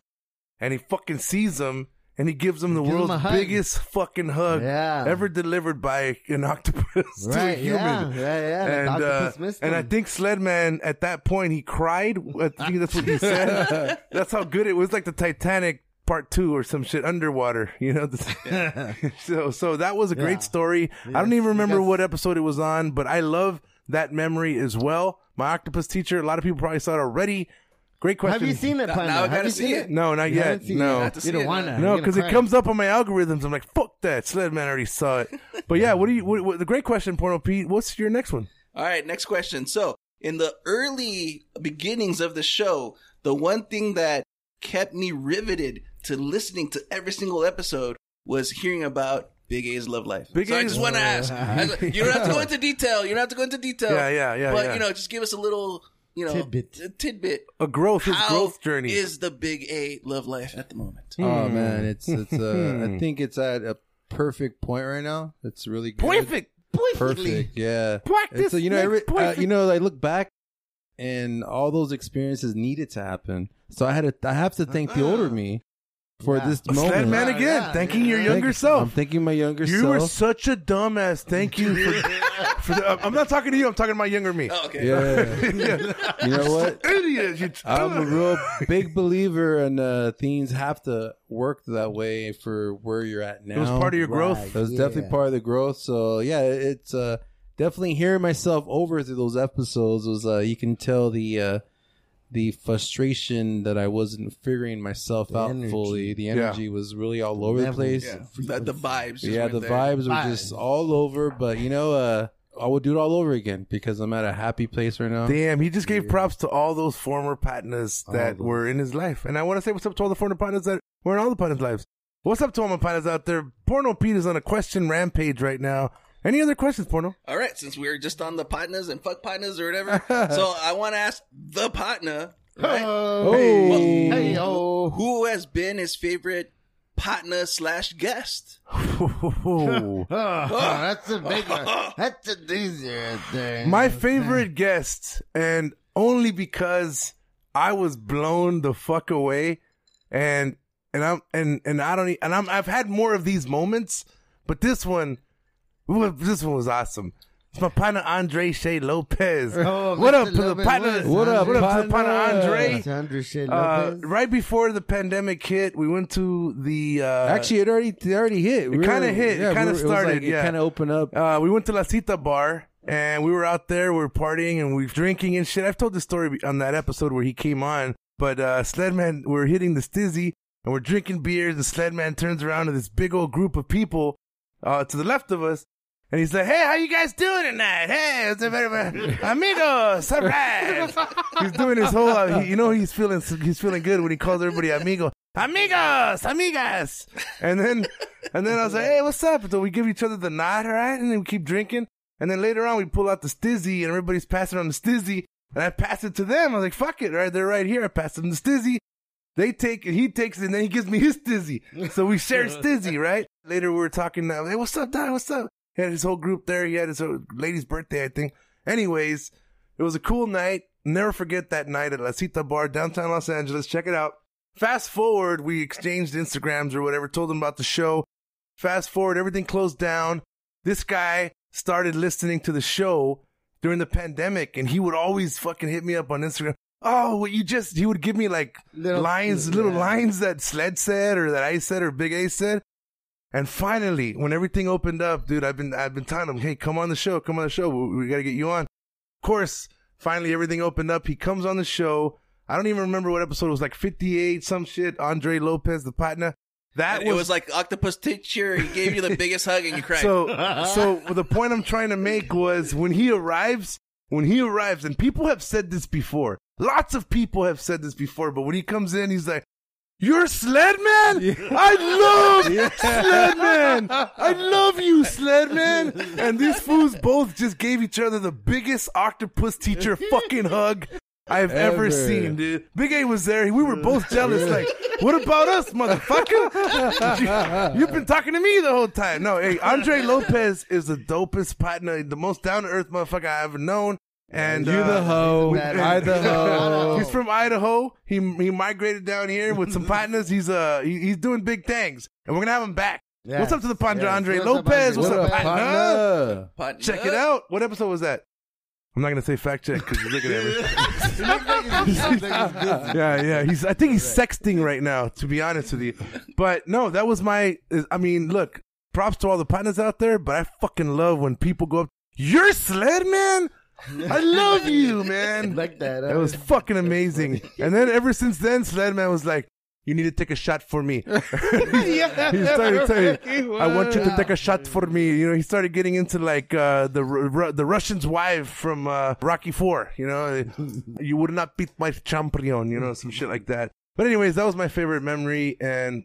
and he fucking sees him and he gives him the world's hug. biggest fucking hug Yeah. ever delivered by an octopus to a human. Yeah, yeah, yeah. And, uh, and I him. think Sledman at that point he cried. I think that's what he said. that's how good it was, like the Titanic part two or some shit underwater. You know, so so that was a great Yeah. story. I don't even remember Yes. what episode it was on, but I love that memory as well. My octopus teacher. A lot of people probably saw it already. Great question. Have you seen it, Now- Panda? now I Have gotta you see seen it. No, not You yet. haven't seen No. I have to see You don't it want now. to. No, because it comes up on my algorithms. I'm like, fuck that. Sledman already saw it. But yeah, what do you? What, what, the great question, Porno Pete. What's your next one? All right, next question. So, in the early beginnings of the show, the one thing that kept me riveted to listening to every single episode was hearing about Big A's love life. Big so I A's- just want to ask. I was like, you don't have to go into detail. You don't have to go into detail. Yeah, yeah, yeah, But yeah. you know, just give us a little, you know, Tidbit. a tidbit. A growth, his How growth journey. is the Big A love life at the moment? Oh man, it's it's uh, I think it's at a perfect point right now. It's really good. perfect. Perfect. Yeah. Practice It's, uh, you know, every, uh, you know, I look back and all those experiences needed to happen. So I had to, I have to thank the older me for Yeah. this Sled moment. man again, yeah, thanking your yeah. younger I'm self. thanking my younger You self. You were such a dumbass. Thank you for. for the, I'm not talking to you. I'm talking to my younger me. Oh, okay. yeah. you know what? Idiot. You I'm a real big believer in uh, things have to work that way for where you're at now. It was part of your growth. It was Yeah. definitely part of the growth. So yeah, it's uh, definitely hearing myself over through those episodes was uh, you can tell the uh, the frustration that I wasn't figuring myself The out energy. fully. The energy was really all over the place. Yeah, the, the vibes. just Yeah, weren't the there. vibes were just all over. But you know, uh, I would do it all over again because I'm at a happy place right now. Damn, he just gave props to all those former partners that were in his life. And I want to say what's up to all the former partners that were in all the partners' lives. What's up to all my partners out there? Porno Pete is on a question rampage right now. Any other questions, Porno? All right, since we're just on the partners and fuck partners or whatever, so I want to ask the partner, right? Oh, Hey. hey, oh. Who has been his favorite partner slash guest? Oh, that's a big one. That's a doozy right there. My favorite guest, and only because I was blown the fuck away, and and I'm and and I don't e- and I'm I've had more of these moments, but this one, ooh, this one was awesome. It's my partner Andre Shea Lopez. Oh, what up to the Lopez, partner? what is What up? What up to the partner partner? Andre? It's Andre Shea Uh, Lopez. right before the pandemic hit, we went to the uh, Actually, it already it already hit. We It kinda hit. It kinda we started, like- yeah. It kind of opened up. Uh, we went to La Cita Bar and we were out there. We were partying and we were drinking and shit. I've told this story on that episode where he came on. But uh, Sledman, we're hitting the stizzy and we're drinking beers. And Sledman turns around to this big old group of people uh, to the left of us. And he's like, "Hey, how you guys doing tonight? Hey, it's a very, very right." he's doing his whole, uh, he, you know, he's feeling, he's feeling good when he calls everybody amigo, amigos, amigas. And then, and then I was like, "Hey, what's up?" So we give each other the nod, all right, and then we keep drinking. And then later on, we pull out the stizzy, and everybody's passing on the stizzy, and I pass it to them. I was like, "Fuck it, right? They're right here." I pass them the stizzy. They take it, he takes it, and then he gives me his stizzy. So we share stizzy, right? Later we were talking now, hey, what's up, Don? What's up? He had his whole group there. He had his lady's birthday, I think. Anyways, it was a cool night. Never forget that night at La Cita Bar, downtown Los Angeles. Check it out. Fast forward, we exchanged Instagrams or whatever, told him about the show. Fast forward, everything closed down. This guy started listening to the show during the pandemic and he would always fucking hit me up on Instagram. Oh, what you just, he would give me like Little- lines, little yeah. lines that Sled said or that I said or Big A said. And finally, when everything opened up, dude, I've been, I've been telling him, hey, come on the show, come on the show. We, we got to get you on. Of course, finally everything opened up. He comes on the show. I don't even remember what episode it was like 58, some shit. Andre Lopez, the partner. That And it was like octopus teacher. He gave you the biggest hug and you cried. so, so the point I'm trying to make was when he arrives, when he arrives, and people have said this before. Lots of people have said this before, but when he comes in, he's like, "You're Sledman. I love Sledman. I love you, Sledman." And these fools both just gave each other the biggest octopus teacher fucking hug. I've ever, Ever. seen, dude. Big A was there. We were both jealous. Like, what about us, motherfucker? You, have been talking to me the whole time. No, hey, Andre Lopez is the dopest partner, the most down to earth motherfucker I've ever known. And you uh, the hoe, I the hoe. He's from Idaho. He he migrated down here with some partners. He's uh he, he's doing big things, and we're gonna have him back. Yes, What's up to the partner, yes. Andre Lopez? What's up, up, partner? partner? Partner. Check it out. What episode was that? I'm not gonna say fact check because you're looking at me. yeah, yeah. He's. I think he's sexting right now. To be honest with you, but no, that was my. I mean, look. Props to all the partners out there, but I fucking love when people go up. You're Sledman. I love you, man. like that. That was fucking amazing. And then ever since then, Sledman was like, you need to take a shot for me. he started saying, I want you to take a shot for me. You know, he started getting into like uh, the Ru- the Russian's wife from uh, Rocky Four. You know, you would not beat my champion. You know, some shit like that. But anyways, that was my favorite memory, and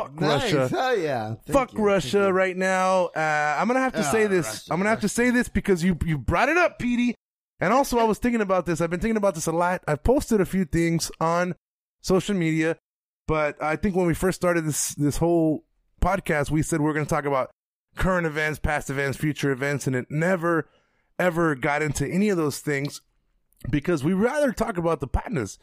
fuck Nice. Russia. Hell yeah. Thank Fuck you. Russia right now. Uh, I'm gonna have to say Ah, this. Russia, I'm gonna have to say this because you you brought it up, Petey. And also, I was thinking about this. I've been thinking about this a lot. I've posted a few things on social media, but I think when we first started this this whole podcast, we said we are going to talk about current events, past events, future events, and it never ever got into any of those things because we rather talk about the partners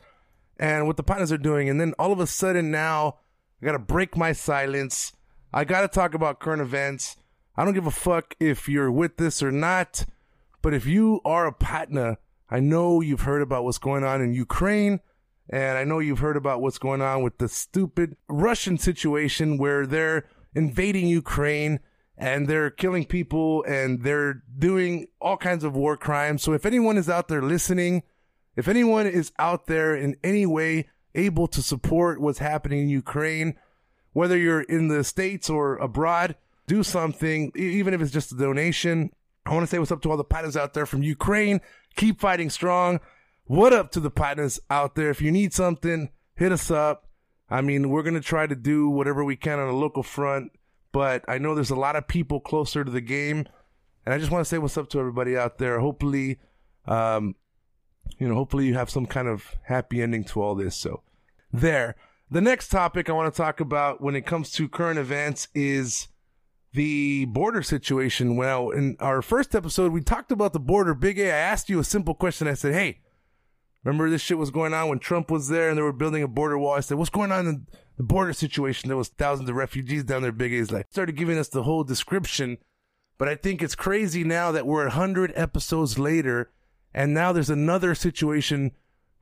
and what the partners are doing. And then all of a sudden now I got to break my silence. I got to talk about current events. I don't give a fuck if you're with this or not. But if you are a partner, I know you've heard about what's going on in Ukraine. And I know you've heard about what's going on with the stupid Russian situation where they're invading Ukraine and they're killing people and they're doing all kinds of war crimes. So if anyone is out there listening, if anyone is out there in any way able to support what's happening in Ukraine, whether you're in the States or abroad, do something, even if it's just a donation. I want to say what's up to all the partners out there from Ukraine. Keep fighting strong. What up to the partners out there? If you need something, hit us up. I mean, we're going to try to do whatever we can on a local front, but I know there's a lot of people closer to the game. And I just want to say what's up to everybody out there. Hopefully, um, you know, hopefully you have some kind of happy ending to all this. So there. The next topic I want to talk about when it comes to current events is the border situation. Well, in our first episode, we talked about the border. Big A, I asked you a simple question. I said, Hey, remember this shit was going on when Trump was there and they were building a border wall? I said, What's going on in the border situation? There was thousands of refugees down there. Big A's like, started giving us the whole description. But I think it's crazy now that we're 100 episodes later and now there's another situation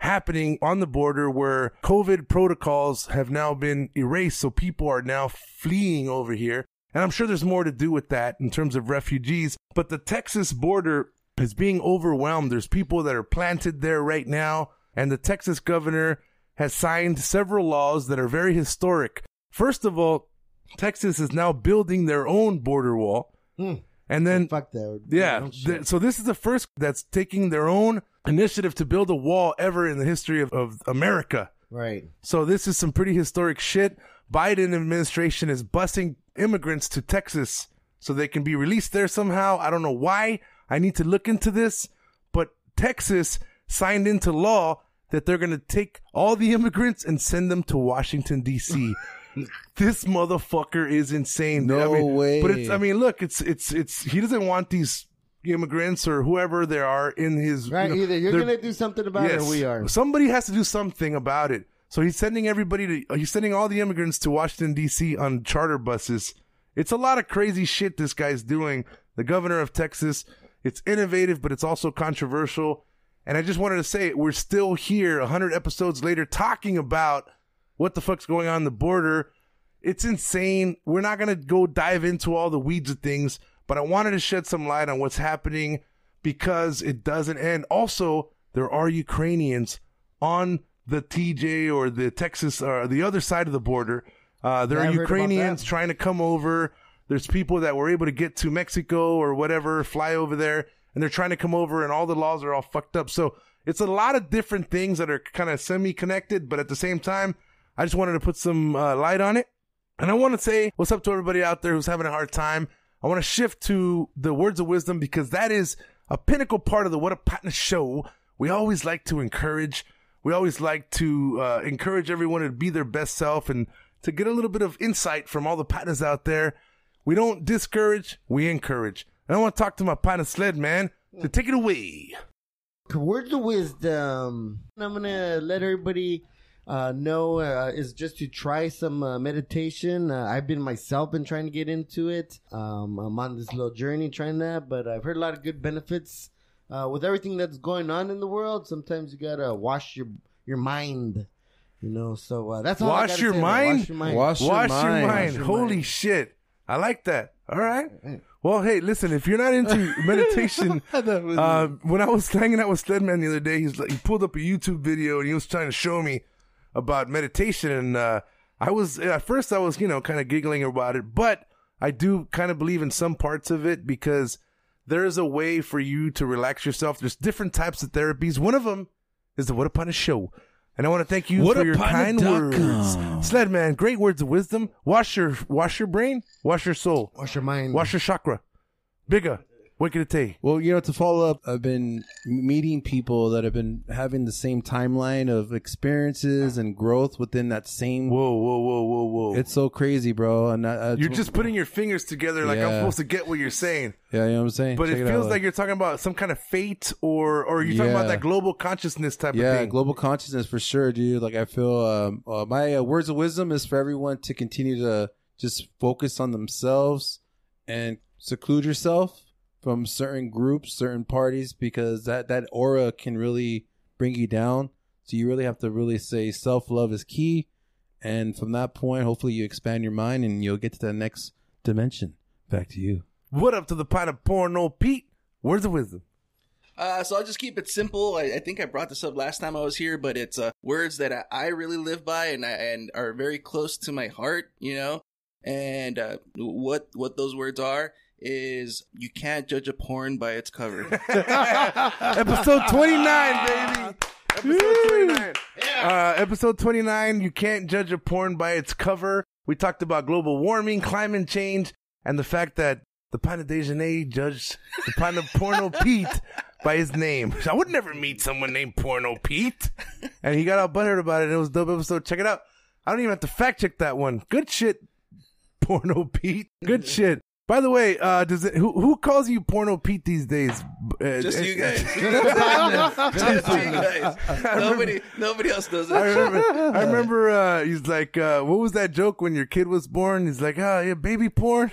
happening on the border where COVID protocols have now been erased. So people are now fleeing over here. And I'm sure there's more to do with that in terms of refugees. But the Texas border is being overwhelmed. There's people that are planted there right now. And the Texas governor has signed several laws that are very historic. First of all, Texas is now building their own border wall. Hmm. And then Fuck that. yeah. Th- so this is the first that's taking their own initiative to build a wall ever in the history of, of America. Right. So this is some pretty historic shit. Biden administration is busing immigrants to Texas so they can be released there somehow. I don't know why. I need to look into this, but Texas signed into law that they're going to take all the immigrants and send them to Washington DC. this motherfucker is insane. No I mean, way. But it's, I mean, look, it's, it's, it's, he doesn't want these immigrants or whoever there are in his, you Right. know, Either you're gonna do something about it, or we are. Somebody has to do something about it. So he's sending everybody to, uh, he's sending all the immigrants to Washington DC on charter buses. It's a lot of crazy shit this guy's doing. The governor of Texas, it's innovative, but it's also controversial. And I just wanted to say, we're still here a hundred episodes later talking about what the fuck's going on in the border. It's insane. We're not going to go dive into all the weeds of things, but I wanted to shed some light on what's happening because it doesn't end. Also, there are Ukrainians on the TJ or the Texas or the other side of the border. Uh, there Yeah, are I heard about Ukrainians trying to come over. There's people that were able to get to Mexico or whatever, fly over there, and they're trying to come over, and all the laws are all fucked up. So it's a lot of different things that are kind of semi connected, but at the same time, I just wanted to put some uh, light on it. And I want to say what's up to everybody out there who's having a hard time. I want to shift to the words of wisdom because that is a pinnacle part of the What a Partner show. We always like to encourage. We always like to uh, encourage everyone to be their best self and to get a little bit of insight from all the partners out there. We don't discourage, we encourage. And I want to talk to my partner Sledman to take it away. Words of wisdom. I'm gonna let everybody uh, know uh, is just to try some uh, meditation. Uh, I've been myself been trying to get into it. Um, I'm on this little journey trying that, but I've heard a lot of good benefits uh, with everything that's going on in the world. Sometimes you gotta wash your your mind. You know, so uh, that's all I Wash gotta your say. mind? Wash your mind. Wash Wash your mind. mind. Wash your Holy mind. shit. I like that. All right. Well, hey, listen, if you're not into meditation, uh, when I was hanging out with Sledman the other day, he's like, he pulled up a YouTube video and he was trying to show me about meditation, and uh, I was at first I was you know kind of giggling about it, but I do kind of believe in some parts of it because there is a way for you to relax yourself. There's different types of therapies. One of them is the What Upon a Show. And I want to thank you for your kind words. Sledman, great words of wisdom. Wash your wash your brain, wash your soul, Wash your mind. wash your chakra. Big A. What can it take? Well, you know, to follow up, I've been meeting people that have been having the same timeline of experiences and growth within that same. Whoa, whoa, whoa, whoa, whoa. It's so crazy, bro. And I, I, you're just putting your fingers together like I'm Yeah. supposed to get what you're saying. yeah, you know what I'm saying. But Check it out, feels like you're talking about some kind of fate or or you're talking about Yeah. that global consciousness type of yeah, thing. global consciousness for sure, dude. Like I feel um, uh, my uh, words of wisdom is for everyone to continue to just focus on themselves and seclude yourself from certain groups, certain parties, because that that aura can really bring you down. So you really have to really say self love is key, and from that point, hopefully you expand your mind and you'll get to the next dimension. Back to you. what up to the pot of porn, old Pete? Words of wisdom. Uh, so I'll just keep it simple. I, I think I brought this up last time I was here, but it's uh, words that I, I really live by and I, and are very close to my heart. You know, and uh, what what those words are is you can't judge a porn by its cover. Episode 29, baby. Episode 29. Uh, episode 29, you can't judge a porn by its cover. We talked about global warming, climate change, and the fact that the Pint of Dejeuner judged the Pint of Porno Pete by his name. I would never meet someone named Porno Pete. And he got all butthurt about it. and It was a dope episode. Check it out. I don't even have to fact check that one. Good shit, Porno Pete. Good shit. By the way, uh, does it, who, who calls you Porno Pete these days? Uh, Just you guys. Just Just you guys. Nobody nobody else does I remember, I remember, uh, he's like, uh, what was that joke when your kid was born? He's like, oh, yeah, baby porn.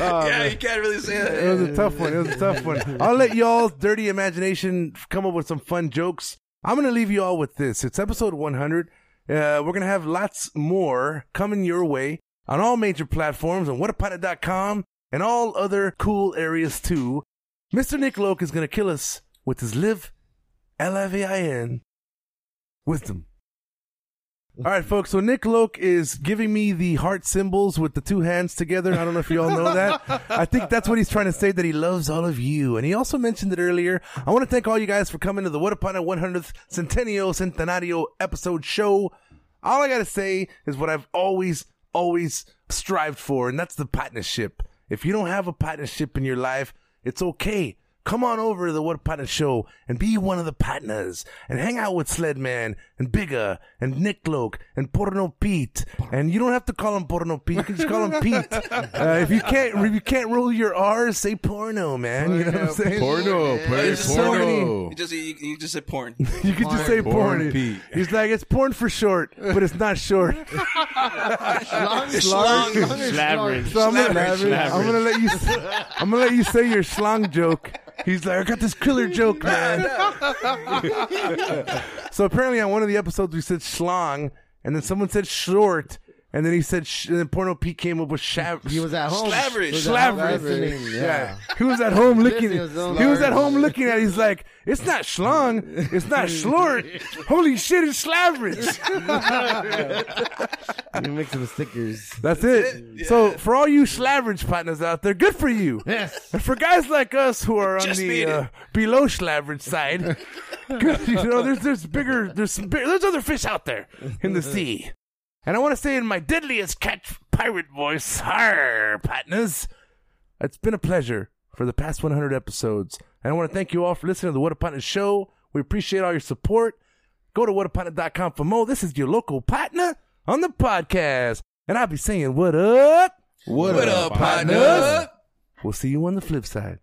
yeah, you can't really say that. It was a tough one. It was a tough one. I'll let y'all's dirty imagination come up with some fun jokes. I'm going to leave you all with this. It's episode 100. Uh, we're going to have lots more coming your way on all major platforms on whatapartner.com and all other cool areas too. Mr. Nick Loke is going to kill us with his live, L-I-V-I-N, wisdom. All right, folks. So Nick Loke is giving me the heart symbols with the two hands together. I don't know if you all know that. I think that's what he's trying to say that he loves all of you. And he also mentioned it earlier. I want to thank all you guys for coming to the What Upon a 100th Centennial Centenario episode show. All I got to say is what I've always, always strived for, and that's the partnership. If you don't have a partnership in your life, it's okay. Come on over to the What Partner Show and be one of the partners and hang out with Sledman and Big A and Nick Loke and Porno Pete. And you don't have to call him Porno Pete. You can just call him Pete. Uh, if you can't, if you can't roll your R's, say porno, man. You know what I'm saying? Porno, play There's so porno. You just you, you just said porn. You can just say porn. Porn Pete. He's like, it's porn for short, but it's not short. Slaverage. So I'm gonna, Slaverage. I'm gonna let you. I'm gonna let you say your schlong joke. He's like, I got this killer joke, man. so apparently, on one of the episodes, we said schlong, and then someone said short, and then he said, sh- and then Porno Pete came up with shav. He was at home. Slaverage. He was at home Yeah. He was at home looking. Listening to his own He was at home looking at. it. He's like, "It's not schlong. It's not schlort. Holy shit, it's slaverage." He makes some stickers. That's it. So for all you slaverage partners out there, good for you. Yes. And for guys like us who are on Just the uh, below slaverage side, good, you know, there's there's bigger, there's some big, there's other fish out there in the sea. And I want to say in my deadliest catch pirate voice, "Har, partners." It's been a pleasure for the past 100 episodes, and I want to thank you all for listening to the What a Partner show. We appreciate all your support. Go to whatapartner.com for more. This is your local partner on the podcast, and I'll be saying, "What up?" What up, partner? We'll see you on the flip side.